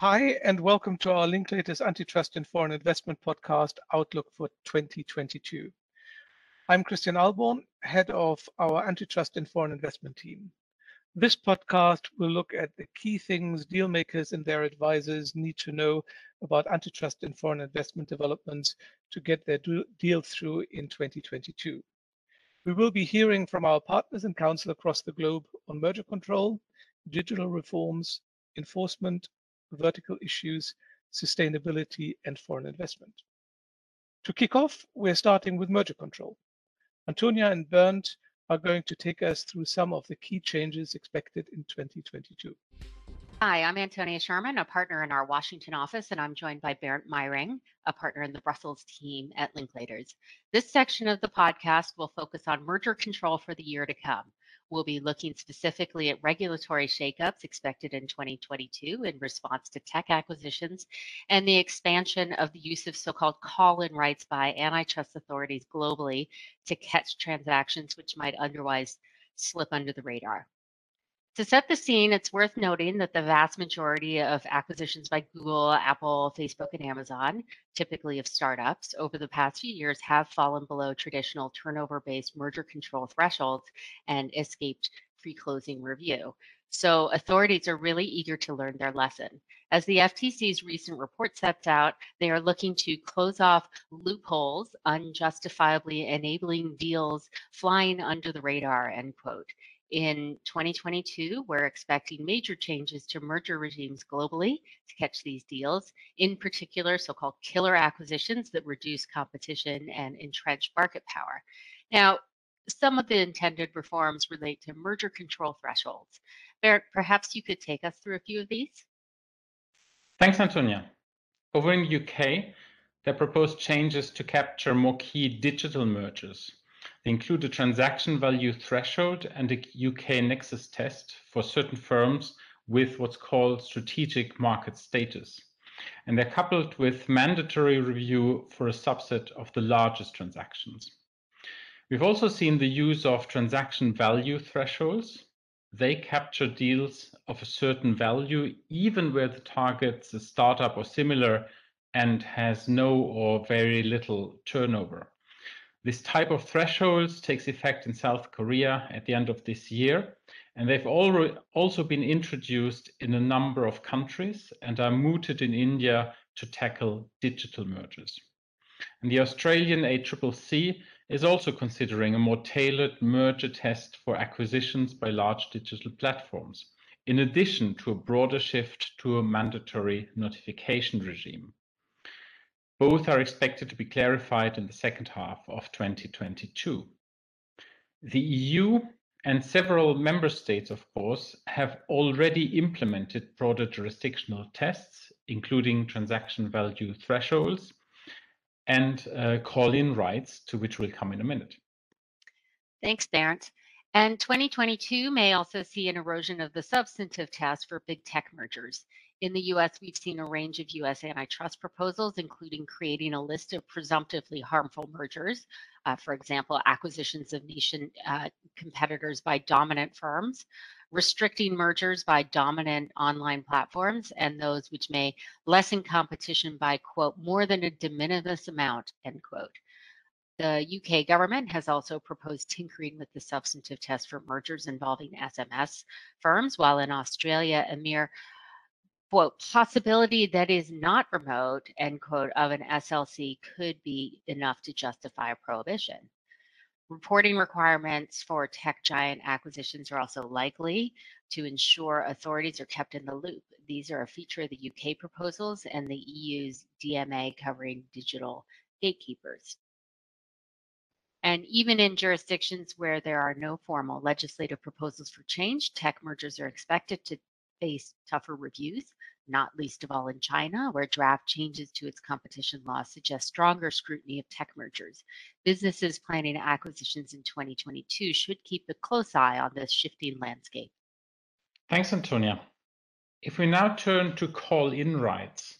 Hi, and welcome to our Linklaters Antitrust and Foreign Investment Podcast Outlook for 2022. I'm Christian Ahlborn, head of our Antitrust and Foreign Investment team. This podcast will look at the key things deal makers and their advisors need to know about antitrust and foreign investment developments to get their deal through in 2022. We will be hearing from our partners and counsel across the globe on merger control, digital reforms, enforcement, vertical issues, sustainability, and foreign investment. To kick off, we're starting with merger control. Antonia and Bernd are going to take us through some of the key changes expected in 2022. Hi, I'm Antonia Sherman, a partner in our Washington office, and I'm joined by Bernd Meyring, a partner in the Brussels team at Linklaters. This section of the podcast will focus on merger control for the year to come. We'll be looking specifically at regulatory shakeups expected in 2022 in response to tech acquisitions and the expansion of the use of so-called call-in rights by antitrust authorities globally to catch transactions which might otherwise slip under the radar. To set the scene, it's worth noting that the vast majority of acquisitions by Google, Apple, Facebook, and Amazon, typically of startups, over the past few years have fallen below traditional turnover based merger control thresholds and escaped pre closing review. So authorities are really eager to learn their lesson. As the FTC's recent report sets out, they are looking to close off loopholes unjustifiably enabling deals flying under the radar, end quote. In 2022, we're expecting major changes to merger regimes globally to catch these deals, in particular, so called killer acquisitions that reduce competition and entrench market power. Now, some of the intended reforms relate to merger control thresholds. Bernd, perhaps you could take us through a few of these? Thanks, Antonia. Over in the UK, they proposed changes to capture more key digital mergers they include a transaction value threshold and a UK nexus test for certain firms with what's called strategic market status. And they're coupled with mandatory review for a subset of the largest transactions. We've also seen the use of transaction value thresholds. They capture deals of a certain value, even where the target's a startup or similar and has no or very little turnover. This type of thresholds takes effect in South Korea at the end of this year, and they've also been introduced in a number of countries and are mooted in India to tackle digital mergers. And the Australian ACCC is also considering a more tailored merger test for acquisitions by large digital platforms, in addition to a broader shift to a mandatory notification regime. Both are expected to be clarified in the second half of 2022. The EU and several member states, of course, have already implemented broader jurisdictional tests, including transaction value thresholds and uh, call-in rights, to which we'll come in a minute. Thanks, Bernd. And 2022 may also see an erosion of the substantive test for big tech mergers. In the US, we've seen a range of US antitrust proposals, including creating a list of presumptively harmful mergers, uh, for example, acquisitions of nascent uh, competitors by dominant firms, restricting mergers by dominant online platforms, and those which may lessen competition by, quote, more than a de minimis amount, end quote. The UK government has also proposed tinkering with the substantive test for mergers involving SMS firms, while in Australia, a mere quote, possibility that is not remote, end quote, of an SLC could be enough to justify a prohibition. Reporting requirements for tech giant acquisitions are also likely to ensure authorities are kept in the loop. These are a feature of the UK proposals and the EU's DMA covering digital gatekeepers. And even in jurisdictions where there are no formal legislative proposals for change, tech mergers are expected to face tougher reviews, not least of all in China, where draft changes to its competition law suggest stronger scrutiny of tech mergers. Businesses planning acquisitions in 2022 should keep a close eye on this shifting landscape. Thanks, Antonia. If we now turn to call in rights,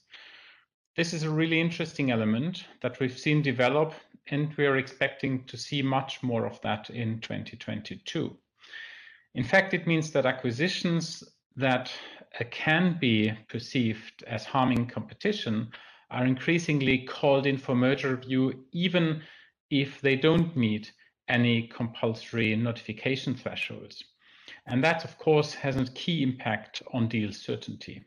this is a really interesting element that we've seen develop, and we are expecting to see much more of that in 2022. In fact, it means that acquisitions that uh, can be perceived as harming competition are increasingly called in for merger review, even if they don't meet any compulsory notification thresholds. And that, of course, has a key impact on deal certainty.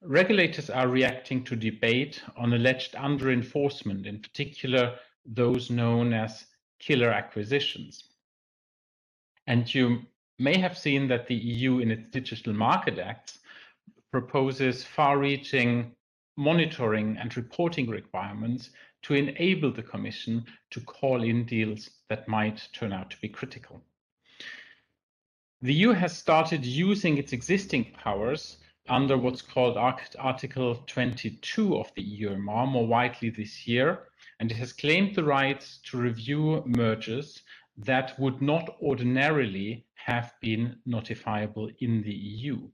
Regulators are reacting to debate on alleged under-enforcement, in particular those known as killer acquisitions. And you may have seen that the EU in its Digital Market Act proposes far-reaching monitoring and reporting requirements to enable the Commission to call in deals that might turn out to be critical. The EU has started using its existing powers under what's called Article 22 of the EUMR more widely this year, and it has claimed the rights to review mergers that would not ordinarily have been notifiable in the EU.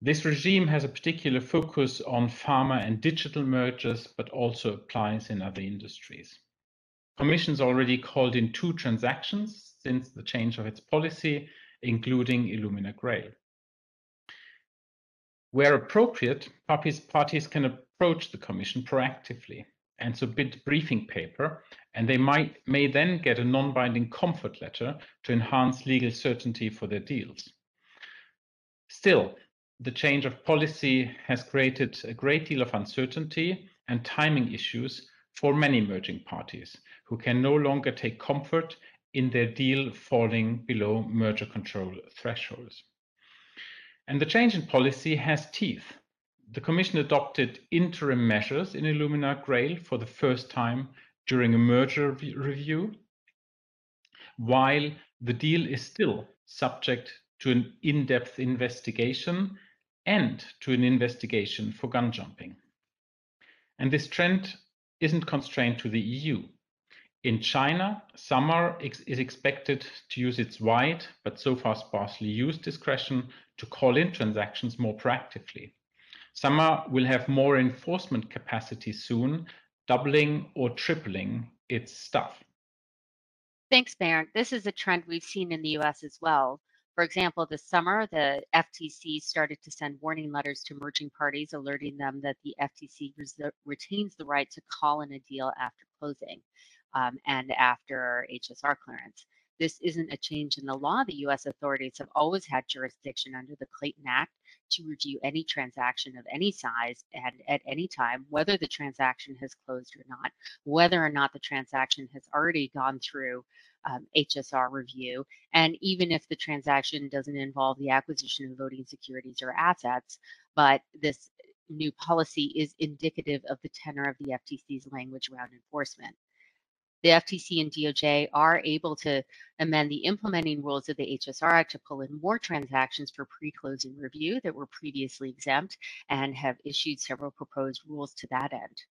This regime has a particular focus on pharma and digital mergers, but also applies in other industries. Commission's already called in two transactions since the change of its policy, including Illumina Grail. Where appropriate, parties can approach the Commission proactively and submit briefing paper, and they might may then get a non-binding comfort letter to enhance legal certainty for their deals. Still, the change of policy has created a great deal of uncertainty and timing issues for many merging parties who can no longer take comfort in their deal falling below merger control thresholds. And the change in policy has teeth. The Commission adopted interim measures in Illumina Grail for the first time during a merger review, while the deal is still subject to an in-depth investigation and to an investigation for gun jumping. And this trend isn't constrained to the EU. In China, SAMR is expected to use its wide, but so far sparsely used discretion to call in transactions more proactively. SAMR will have more enforcement capacity soon, doubling or tripling its staff. Thanks, Bernd. This is a trend we've seen in the US as well. For example, this summer, the FTC started to send warning letters to merging parties, alerting them that the FTC res- retains the right to call in a deal after closing um, and after HSR clearance. This isn't a change in the law. The US authorities have always had jurisdiction under the Clayton Act to review any transaction of any size and at any time, whether the transaction has closed or not, whether or not the transaction has already gone through um, HSR review. And even if the transaction doesn't involve the acquisition of voting securities or assets, but this new policy is indicative of the tenor of the FTC's language around enforcement. The FTC and DOJ are able to amend the implementing rules of the HSR Act to pull in more transactions for pre-closing review that were previously exempt and have issued several proposed rules to that end.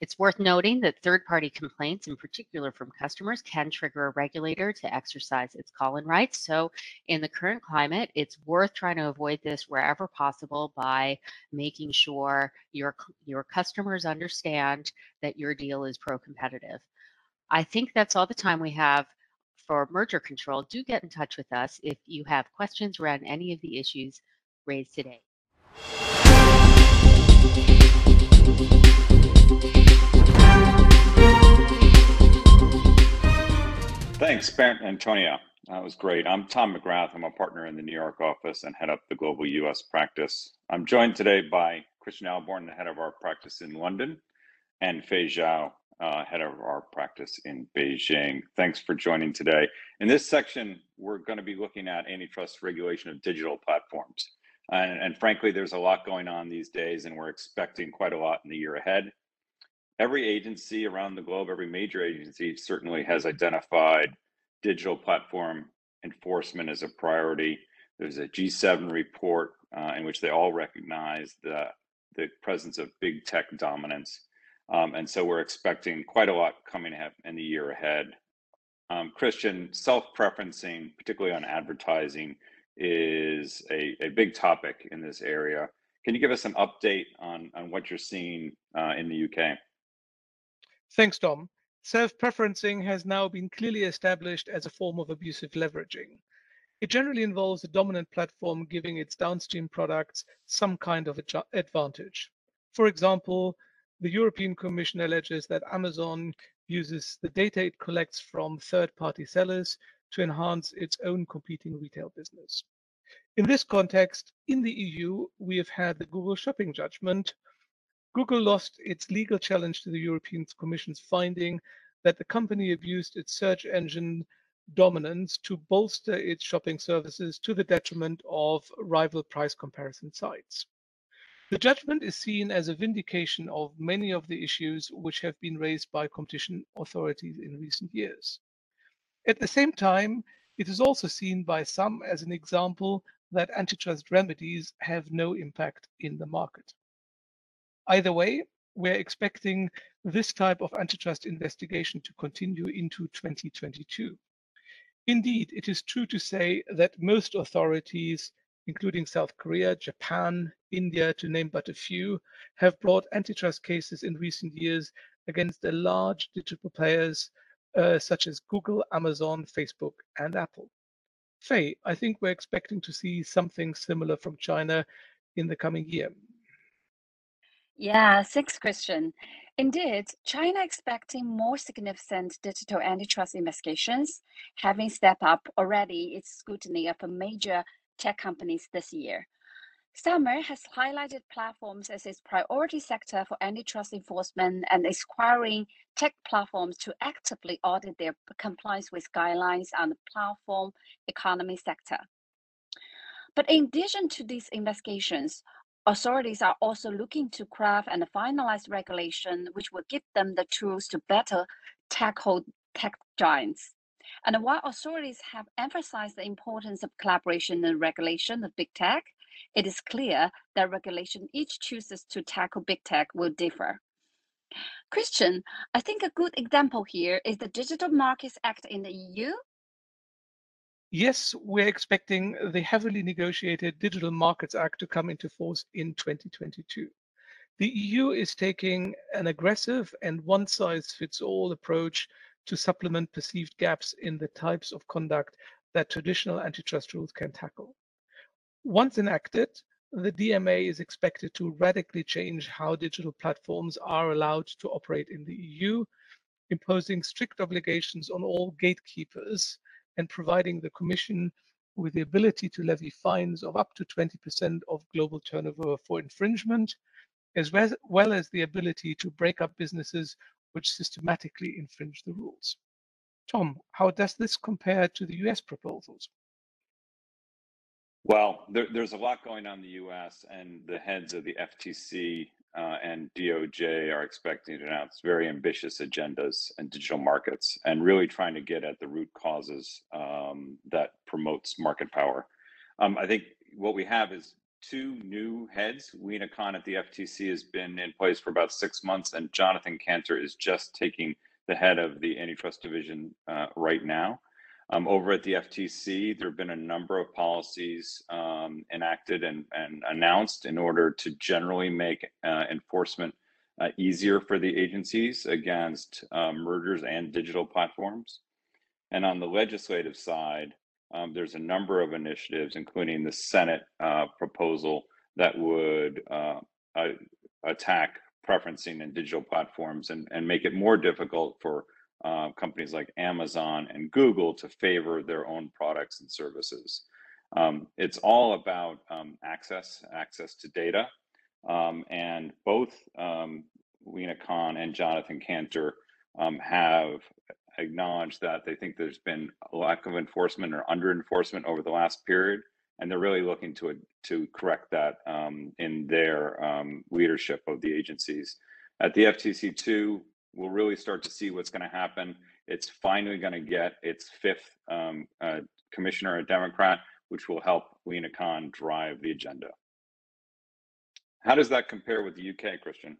It's worth noting that third party complaints, in particular from customers, can trigger a regulator to exercise its call in rights. So, in the current climate, it's worth trying to avoid this wherever possible by making sure your, your customers understand that your deal is pro competitive. I think that's all the time we have for merger control. Do get in touch with us if you have questions around any of the issues raised today. Thanks, Bernd Antonia. That was great. I'm Tom McGrath. I'm a partner in the New York office and head up the global US practice. I'm joined today by Christian Ahlborn, the head of our practice in London, and Fay Zhou, uh, head of our practice in Beijing. Thanks for joining today. In this section, we're going to be looking at antitrust regulation of digital platforms. And, and frankly, there's a lot going on these days, and we're expecting quite a lot in the year ahead every agency around the globe, every major agency certainly has identified digital platform enforcement as a priority. There's a G7 report uh, in which they all recognize the, the presence of big tech dominance. Um, and so we're expecting quite a lot coming in the year ahead. Um, Christian, self preferencing, particularly on advertising, is a, a big topic in this area. Can you give us an update on, on what you're seeing uh, in the UK? Thanks, Tom. Self-preferencing has now been clearly established as a form of abusive leveraging. It generally involves a dominant platform giving its downstream products some kind of advantage. For example, the European Commission alleges that Amazon uses the data it collects from third-party sellers to enhance its own competing retail business. In this context, in the EU, we have had the Google shopping judgment. Google lost its legal challenge to the European Commission's finding that the company abused its search engine dominance to bolster its shopping services to the detriment of rival price comparison sites. The judgment is seen as a vindication of many of the issues which have been raised by competition authorities in recent years. At the same time, it is also seen by some as an example that antitrust remedies have no impact in the market. Either way, we're expecting this type of antitrust investigation to continue into 2022. Indeed, it is true to say that most authorities, including South Korea, Japan, India, to name but a few, have brought antitrust cases in recent years against the large digital players uh, such as Google, Amazon, Facebook, and Apple. Faye, I think we're expecting to see something similar from China in the coming year. Yeah, thanks, Christian. Indeed, China expecting more significant digital antitrust investigations, having stepped up already its scrutiny of a major tech companies this year. SAMR has highlighted platforms as its priority sector for antitrust enforcement and is requiring tech platforms to actively audit their compliance with guidelines on the platform economy sector. But in addition to these investigations, authorities are also looking to craft and finalize regulation which will give them the tools to better tackle tech giants. And while authorities have emphasized the importance of collaboration and regulation of big tech, it is clear that regulation each chooses to tackle big tech will differ. Christian, I think a good example here is the Digital Markets Act in the EU. Yes, we're expecting the heavily negotiated Digital Markets Act to come into force in 2022. The EU is taking an aggressive and one size fits all approach to supplement perceived gaps in the types of conduct that traditional antitrust rules can tackle. Once enacted, the DMA is expected to radically change how digital platforms are allowed to operate in the EU, imposing strict obligations on all gatekeepers and providing the Commission with the ability to levy fines of up to 20% of global turnover for infringement, as well as the ability to break up businesses which systematically infringe the rules. Tom, how does this compare to the US proposals? Well, there, there's a lot going on in the US, and the heads of the FTC uh, and DOJ are expecting to announce very ambitious agendas in digital markets and really trying to get at the root causes um, that promotes market power. Um, I think what we have is two new heads. Lina Khan at the FTC has been in place for about six months, and Jonathan Kanter is just taking the head of the antitrust division uh, right now. Um, over at the FTC, there have been a number of policies um, enacted and, and, announced in order to generally make uh, enforcement uh, easier for the agencies against uh, mergers and digital platforms. And on the legislative side, um, there's a number of initiatives, including the Senate uh, proposal that would uh, attack preferencing in digital platforms and, and make it more difficult for uh, companies like Amazon and Google to favor their own products and services. Um, it's all about um, access, access to data. Um, and both um, Lina Khan and Jonathan Kanter um, have acknowledged that they think there's been a lack of enforcement or under enforcement over the last period. And they're really looking to, to correct that um, in their um, leadership of the agencies. At the FTC, too, we'll really start to see what's going to happen. It's finally going to get its fifth um, uh, commissioner, a Democrat, which will help Lina Khan drive the agenda. How does that compare with the UK, Christian?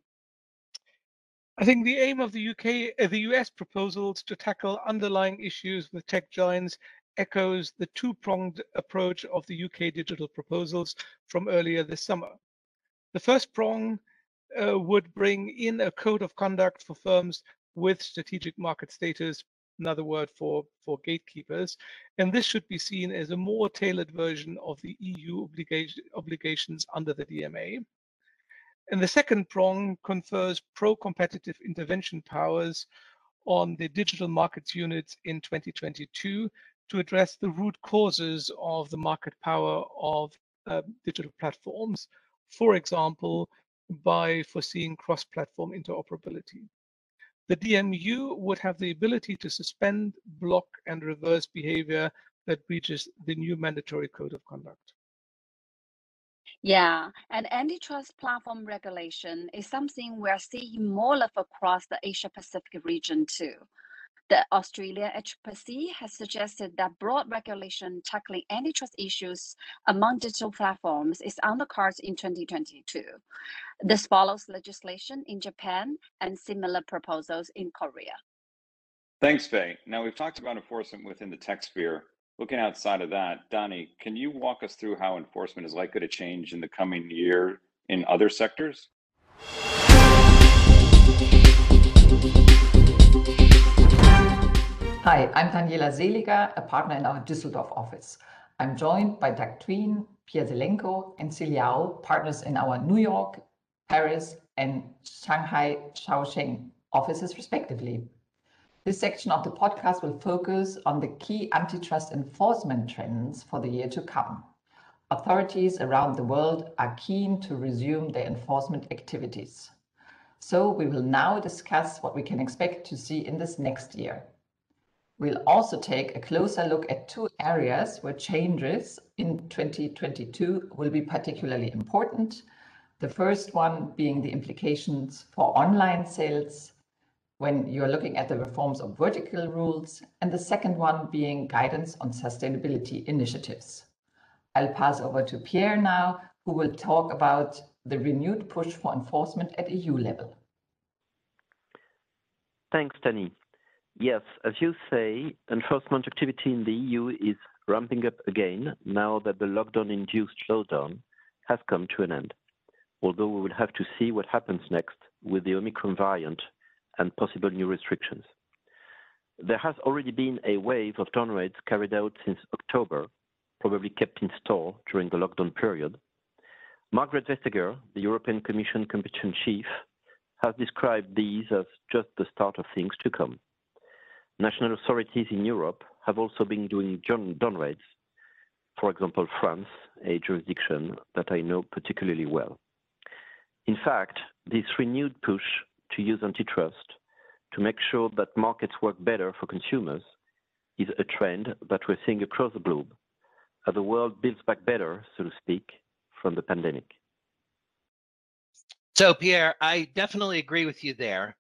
I think the aim of the UK, uh, the US proposals to tackle underlying issues with tech giants echoes the two-pronged approach of the UK digital proposals from earlier this summer. The first prong uh, would bring in a code of conduct for firms with strategic market status another word for, for gatekeepers. And this should be seen as a more tailored version of the EU obligation, obligations under the DMA. And the second prong confers pro-competitive intervention powers on the digital markets units in 2022 to address the root causes of the market power of uh, digital platforms, for example, by foreseeing cross-platform interoperability. The DMU would have the ability to suspend, block, and reverse behavior that breaches the new mandatory code of conduct. Yeah, and antitrust platform regulation is something we're seeing more of across the Asia Pacific region too. The Australia ACCC has suggested that broad regulation tackling antitrust issues among digital platforms is on the cards in 2022. This follows legislation in Japan and similar proposals in Korea. Thanks, Faye. Now we've talked about enforcement within the tech sphere. Looking outside of that, Donnie, can you walk us through how enforcement is likely to change in the coming year in other sectors? Hi, I'm Daniela Seeliger, a partner in our Düsseldorf office. I'm joined by Doug Tween, Pierre Zelenko, and Xi Liao, partners in our New York, Paris, and Shanghai Shaoxing offices, respectively. This section of the podcast will focus on the key antitrust enforcement trends for the year to come. Authorities around the world are keen to resume their enforcement activities. So we will now discuss what we can expect to see in this next year. We'll also take a closer look at two areas where changes in 2022 will be particularly important. The first one being the implications for online sales when you're looking at the reforms of vertical rules, and the second one being guidance on sustainability initiatives. I'll pass over to Pierre now, who will talk about the renewed push for enforcement at EU level. Thanks, Danny. Yes, as you say, enforcement activity in the EU is ramping up again now that the lockdown-induced slowdown has come to an end. Although we will have to see what happens next with the Omicron variant and possible new restrictions. There has already been a wave of dawn raids carried out since October, probably kept in store during the lockdown period. Margrethe Vestager, the European Commission competition chief, has described these as just the start of things to come. National authorities in Europe have also been doing dawn raids. For example, France, a jurisdiction that I know particularly well. In fact, this renewed push to use antitrust to make sure that markets work better for consumers is a trend that we're seeing across the globe as the world builds back better, so to speak, from the pandemic. So, Pierre, I definitely agree with you there.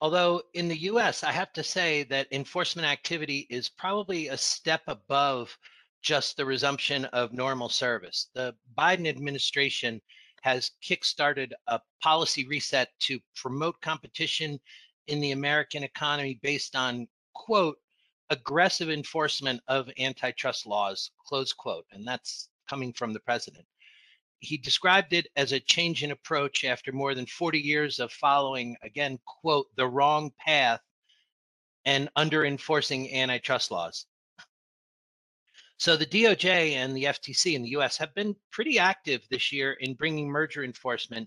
Although in the US, I have to say that enforcement activity is probably a step above just the resumption of normal service. The Biden administration has kickstarted a policy reset to promote competition in the American economy based on, quote, aggressive enforcement of antitrust laws, close quote. And that's coming from the president. He described it as a change in approach after more than 40 years of following, again, quote, the wrong path and under enforcing antitrust laws. So the DOJ and the FTC in the US have been pretty active this year in bringing merger enforcement,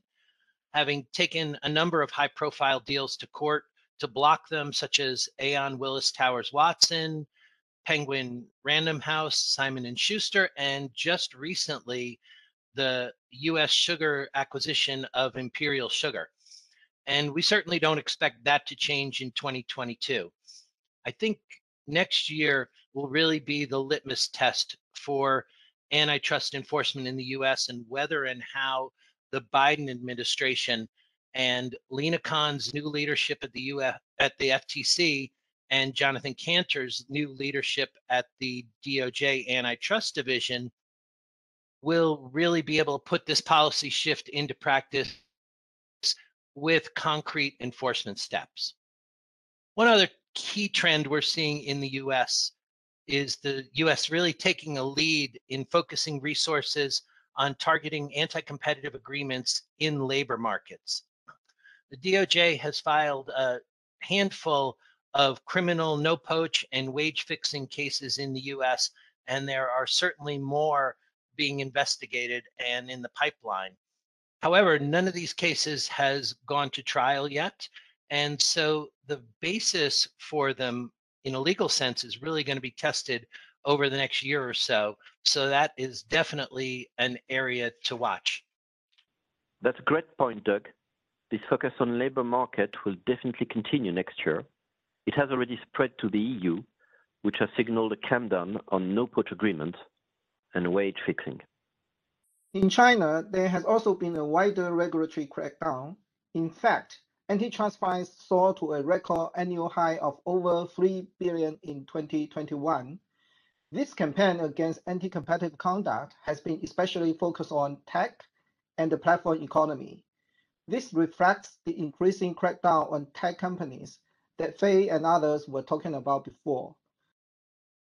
having taken a number of high profile deals to court to block them, such as Aon Willis Towers Watson, Penguin Random House, Simon and Schuster, and just recently the US sugar acquisition of Imperial Sugar. And we certainly don't expect that to change in 2022. I think next year will really be the litmus test for antitrust enforcement in the US and whether and how the Biden administration and Lina Khan's new leadership at the US at the FTC and Jonathan Kanter's new leadership at the DOJ antitrust division will really be able to put this policy shift into practice with concrete enforcement steps. One other key trend we're seeing in the US is the US really taking a lead in focusing resources on targeting anti competitive agreements in labor markets. The DOJ has filed a handful of criminal no poach and wage fixing cases in the US, and there are certainly more being investigated and in the pipeline. However, none of these cases has gone to trial yet. And so the basis for them in a legal sense is really going to be tested over the next year or so. So that is definitely an area to watch. That's a great point, Doug. This focus on labor market will definitely continue next year. It has already spread to the EU, which has signaled a clampdown on no poach agreements and wage fixing. In China, there has also been a wider regulatory crackdown. In fact, antitrust fines soared to a record annual high of over 3 billion in 2021. This campaign against anti-competitive conduct has been especially focused on tech and the platform economy. This reflects the increasing crackdown on tech companies that Fei and others were talking about before.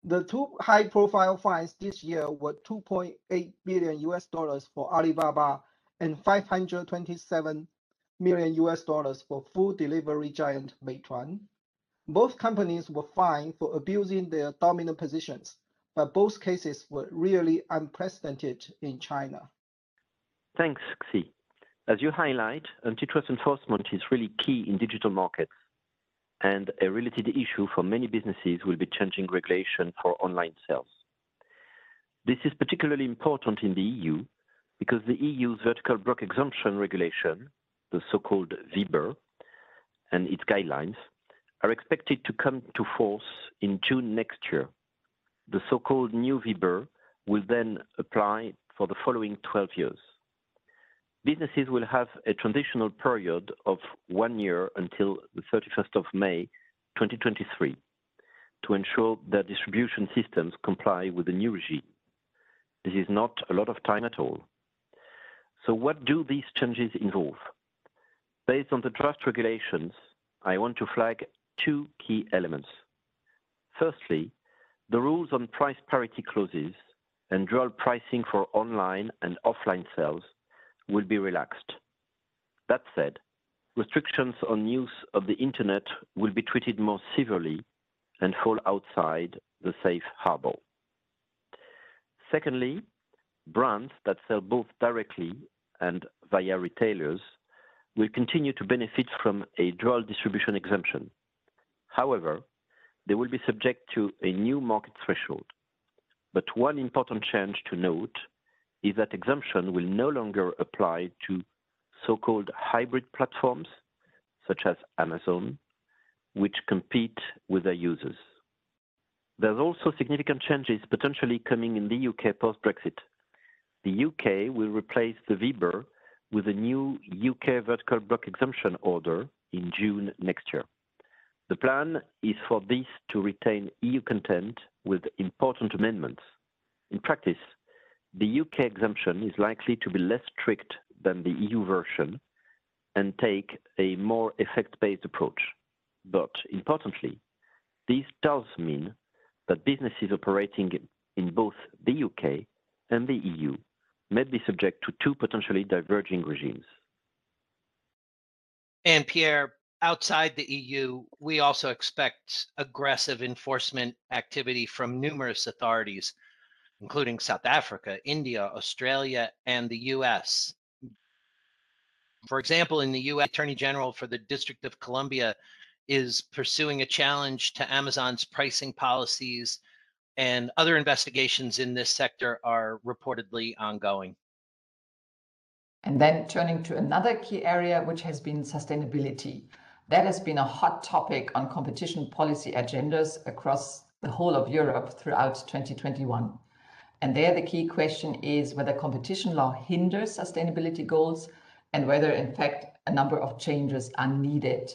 The two high-profile fines this year were 2.8 billion US dollars for Alibaba and 527 million US dollars for food delivery giant Meituan. Both companies were fined for abusing their dominant positions, but both cases were really unprecedented in China. Thanks, Xi. As you highlight, antitrust enforcement is really key in digital markets and a related issue for many businesses will be changing regulation for online sales. This is particularly important in the EU because the EU's vertical block exemption regulation, the so-called VBER, and its guidelines are expected to come to force in June next year. The so-called new VBER will then apply for the following 12 years businesses will have a transitional period of one year until the 31st of May 2023 to ensure their distribution systems comply with the new regime. This is not a lot of time at all. So what do these changes involve? Based on the draft regulations, I want to flag two key elements. Firstly, the rules on price parity clauses and dual pricing for online and offline sales will be relaxed. That said, restrictions on use of the internet will be treated more severely and fall outside the safe harbor. Secondly, brands that sell both directly and via retailers will continue to benefit from a dual distribution exemption. However, they will be subject to a new market threshold. But one important change to note is that exemption will no longer apply to so-called hybrid platforms, such as Amazon, which compete with their users. There's also significant changes potentially coming in the UK post-Brexit. The UK will replace the VBER with a new UK vertical block exemption order in June next year. The plan is for this to retain EU content with important amendments. In practice, the UK exemption is likely to be less strict than the EU version and take a more effect-based approach. But importantly, this does mean that businesses operating in both the UK and the EU may be subject to two potentially diverging regimes. And Pierre, outside the EU, we also expect aggressive enforcement activity from numerous authorities including South Africa, India, Australia, and the US. For example, in the US, Attorney General for the District of Columbia is pursuing a challenge to Amazon's pricing policies, and other investigations in this sector are reportedly ongoing. And then turning to another key area, which has been sustainability. That has been a hot topic on competition policy agendas across the whole of Europe throughout 2021. And there, the key question is whether competition law hinders sustainability goals and whether, in fact, a number of changes are needed.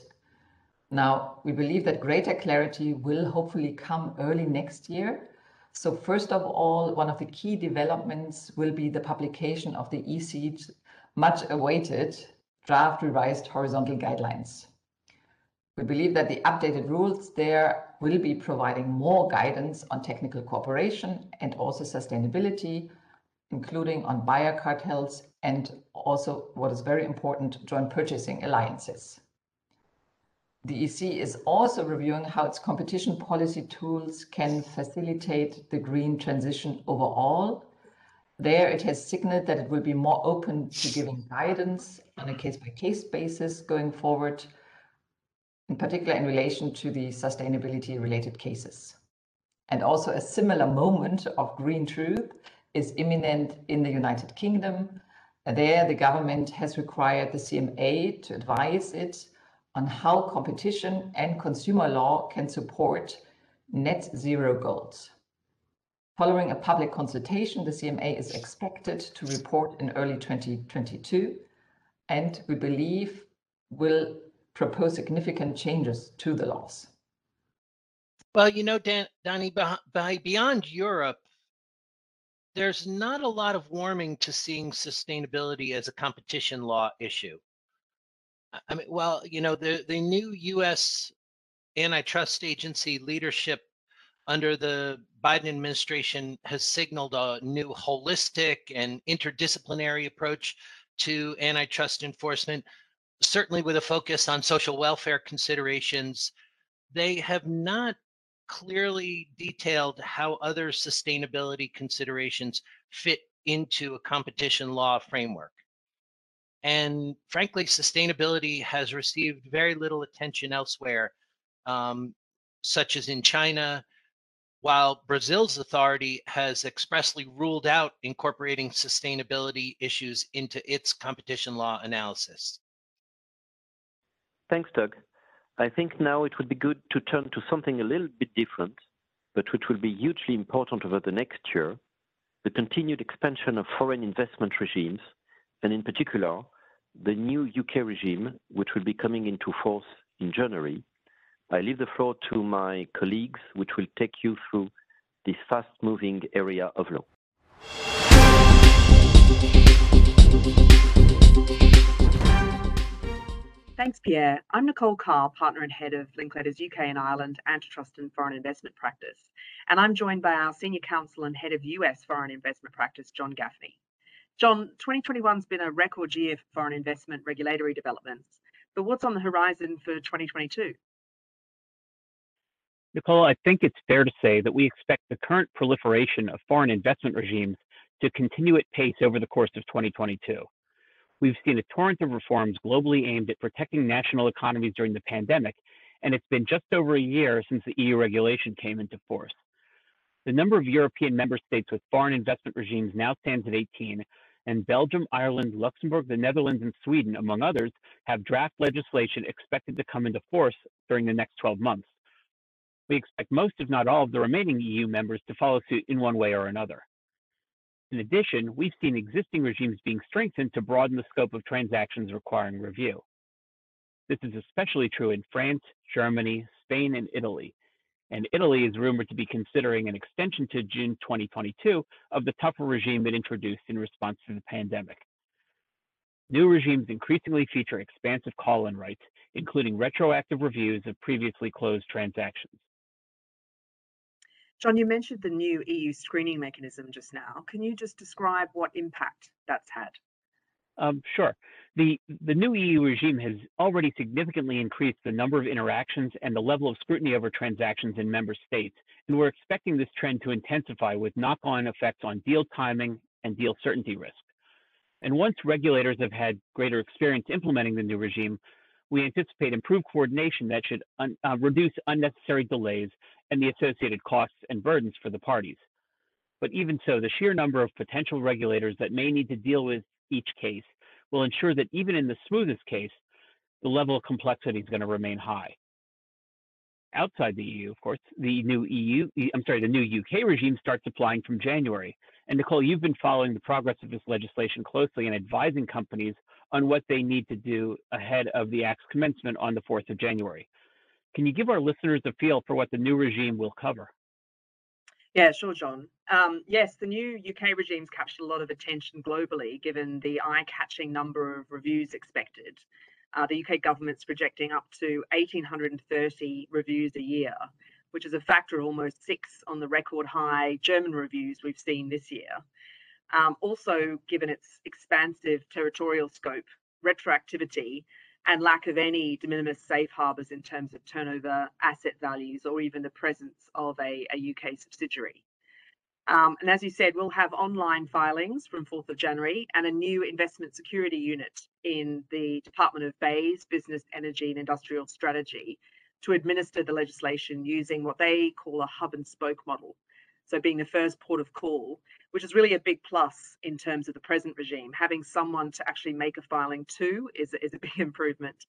Now, we believe that greater clarity will hopefully come early next year. So, first of all, one of the key developments will be the publication of the EC's much awaited draft revised horizontal guidelines. We believe that the updated rules there will be providing more guidance on technical cooperation and also sustainability, including on buyer cartels and also what is very important, joint purchasing alliances. The EC is also reviewing how its competition policy tools can facilitate the green transition overall. There, it has signaled that it will be more open to giving guidance on a case-by-case basis going forward, in particular in relation to the sustainability-related cases. And also a similar moment of green truth is imminent in the United Kingdom. There, the government has required the CMA to advise it on how competition and consumer law can support net zero goals. Following a public consultation, the CMA is expected to report in early 2022, and we believe will propose significant changes to the laws. Well, you know, Dan, Danny, by beyond Europe, there's not a lot of warming to seeing sustainability as a competition law issue. I mean, well, you know, the, the new US antitrust agency leadership under the Biden administration has signaled a new holistic and interdisciplinary approach to antitrust enforcement, certainly with a focus on social welfare considerations. They have not clearly detailed how other sustainability considerations fit into a competition law framework. And frankly, sustainability has received very little attention elsewhere, um, such as in China, while Brazil's authority has expressly ruled out incorporating sustainability issues into its competition law analysis. Thanks, Doug. I think now it would be good to turn to something a little bit different, but which will be hugely important over the next year the continued expansion of foreign investment regimes, and in particular, the new UK regime, which will be coming into force in January. I leave the floor to my colleagues, which will take you through this fast moving area of law. Thanks, Pierre. I'm Nicole Kar, partner and head of Linklaters UK and Ireland Antitrust and Foreign Investment Practice. And I'm joined by our senior counsel and head of US Foreign Investment Practice, John Gaffney. John, 2021's been a record year for foreign investment regulatory developments, but what's on the horizon for 2022? Nicole, I think it's fair to say that we expect the current proliferation of foreign investment regimes to continue at pace over the course of 2022. We've seen a torrent of reforms globally aimed at protecting national economies during the pandemic, and it's been just over a year since the EU regulation came into force. The number of European member states with foreign investment regimes now stands at 18, and Belgium, Ireland, Luxembourg, the Netherlands, and Sweden, among others, have draft legislation expected to come into force during the next 12 months. We expect most, if not all, of the remaining EU members to follow suit in one way or another. In addition, we've seen existing regimes being strengthened to broaden the scope of transactions requiring review. This is especially true in France, Germany, Spain, and Italy, and Italy is rumored to be considering an extension to June 2022 of the tougher regime it introduced in response to the pandemic. New regimes increasingly feature expansive call-in rights, including retroactive reviews of previously closed transactions. John, you mentioned the new EU screening mechanism just now. Can you just describe what impact that's had? Um, sure. The, the new EU regime has already significantly increased the number of interactions and the level of scrutiny over transactions in member states, and we're expecting this trend to intensify with knock-on effects on deal timing and deal certainty risk. And once regulators have had greater experience implementing the new regime, we anticipate improved coordination that should un, uh, reduce unnecessary delays and the associated costs and burdens for the parties. But even so, the sheer number of potential regulators that may need to deal with each case will ensure that even in the smoothest case, the level of complexity is going to remain high. Outside the EU, of course, the new EU, I'm sorry, the new UK regime starts applying from January. And Nicole, you've been following the progress of this legislation closely and advising companies on what they need to do ahead of the Act's commencement on the 4th of January. Can you give our listeners a feel for what the new regime will cover? Yeah, sure, John. Um, yes, the new UK regime's captured a lot of attention globally, given the eye-catching number of reviews expected. Uh, the UK government's projecting up to 1,830 reviews a year, which is a factor of almost six on the record high German reviews we've seen this year. Um, also, given its expansive territorial scope, retroactivity and lack of any de minimis safe harbors in terms of turnover, asset values, or even the presence of a, a UK subsidiary. Um, and as you said, we'll have online filings from 4th of January and a new investment security unit in the Department of BEIS Business, Energy and Industrial Strategy to administer the legislation using what they call a hub and spoke model. So being the first port of call, which is really a big plus in terms of the present regime. Having someone to actually make a filing to is, is a big improvement.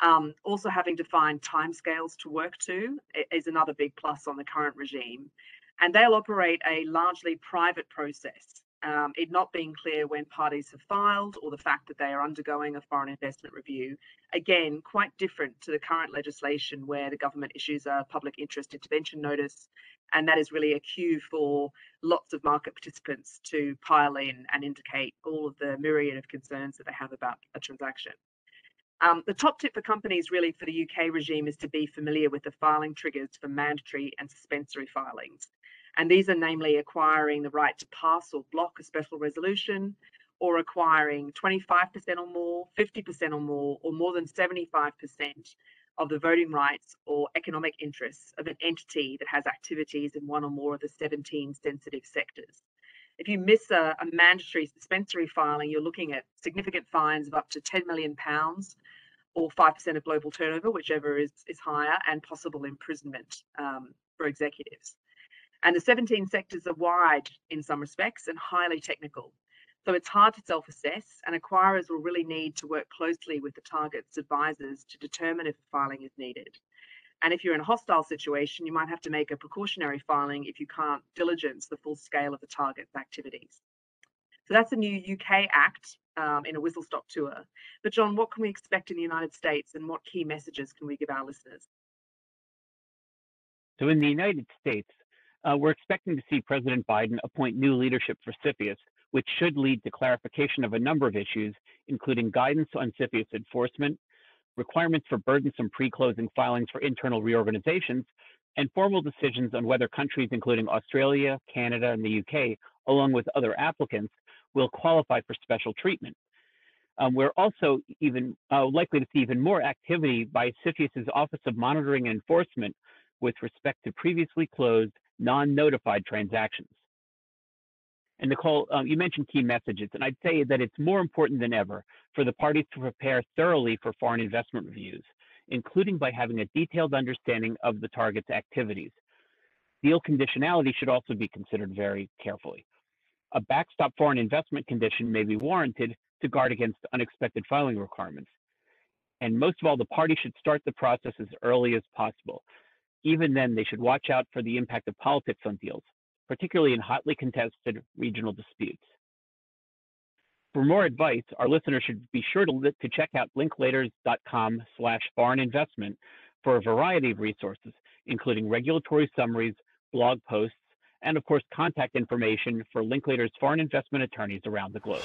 Um, also having defined timescales to work to is another big plus on the current regime and they'll operate a largely private process. Um, it not being clear when parties have filed or the fact that they are undergoing a foreign investment review. Again, quite different to the current legislation where the government issues a public interest intervention notice. And that is really a cue for lots of market participants to pile in and indicate all of the myriad of concerns that they have about a transaction. Um, the top tip for companies really for the UK regime is to be familiar with the filing triggers for mandatory and suspensory filings. And these are namely acquiring the right to pass or block a special resolution, or acquiring 25% or more, 50% or more, or more than 75% of the voting rights or economic interests of an entity that has activities in one or more of the 17 sensitive sectors. If you miss a, a mandatory suspensory filing, you're looking at significant fines of up to 10 million pounds or 5% of global turnover, whichever is, is higher, and possible imprisonment um, for executives. And the 17 sectors are wide in some respects and highly technical. So it's hard to self assess, and acquirers will really need to work closely with the target's advisors to determine if filing is needed. And if you're in a hostile situation, you might have to make a precautionary filing if you can't diligence the full scale of the target's activities. So that's a new UK Act um, in a whistle stop tour. But, John, what can we expect in the United States and what key messages can we give our listeners? So, in the United States, uh, we're expecting to see President Biden appoint new leadership for CFIUS, which should lead to clarification of a number of issues, including guidance on CFIUS enforcement, requirements for burdensome pre-closing filings for internal reorganizations, and formal decisions on whether countries including Australia, Canada, and the UK, along with other applicants, will qualify for special treatment. Um, we're also even uh, likely to see even more activity by CFIUS's Office of Monitoring and Enforcement with respect to previously closed non-notified transactions. And Nicole, um, you mentioned key messages, and I'd say that it's more important than ever for the parties to prepare thoroughly for foreign investment reviews, including by having a detailed understanding of the target's activities. Deal conditionality should also be considered very carefully. A backstop foreign investment condition may be warranted to guard against unexpected filing requirements. And most of all, the party should start the process as early as possible even then, they should watch out for the impact of politics on deals, particularly in hotly contested regional disputes. For more advice, our listeners should be sure to, to check out linklaters.com slash foreign investment for a variety of resources, including regulatory summaries, blog posts, and of course, contact information for Linklaters foreign investment attorneys around the globe.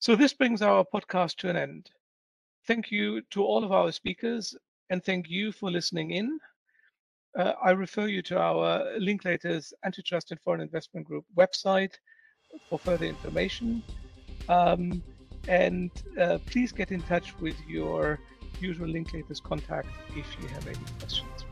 So this brings our podcast to an end. Thank you to all of our speakers and thank you for listening in. Uh, I refer you to our Linklaters Antitrust and Foreign Investment Group website for further information. Um, and uh, please get in touch with your usual Linklaters contact if you have any questions.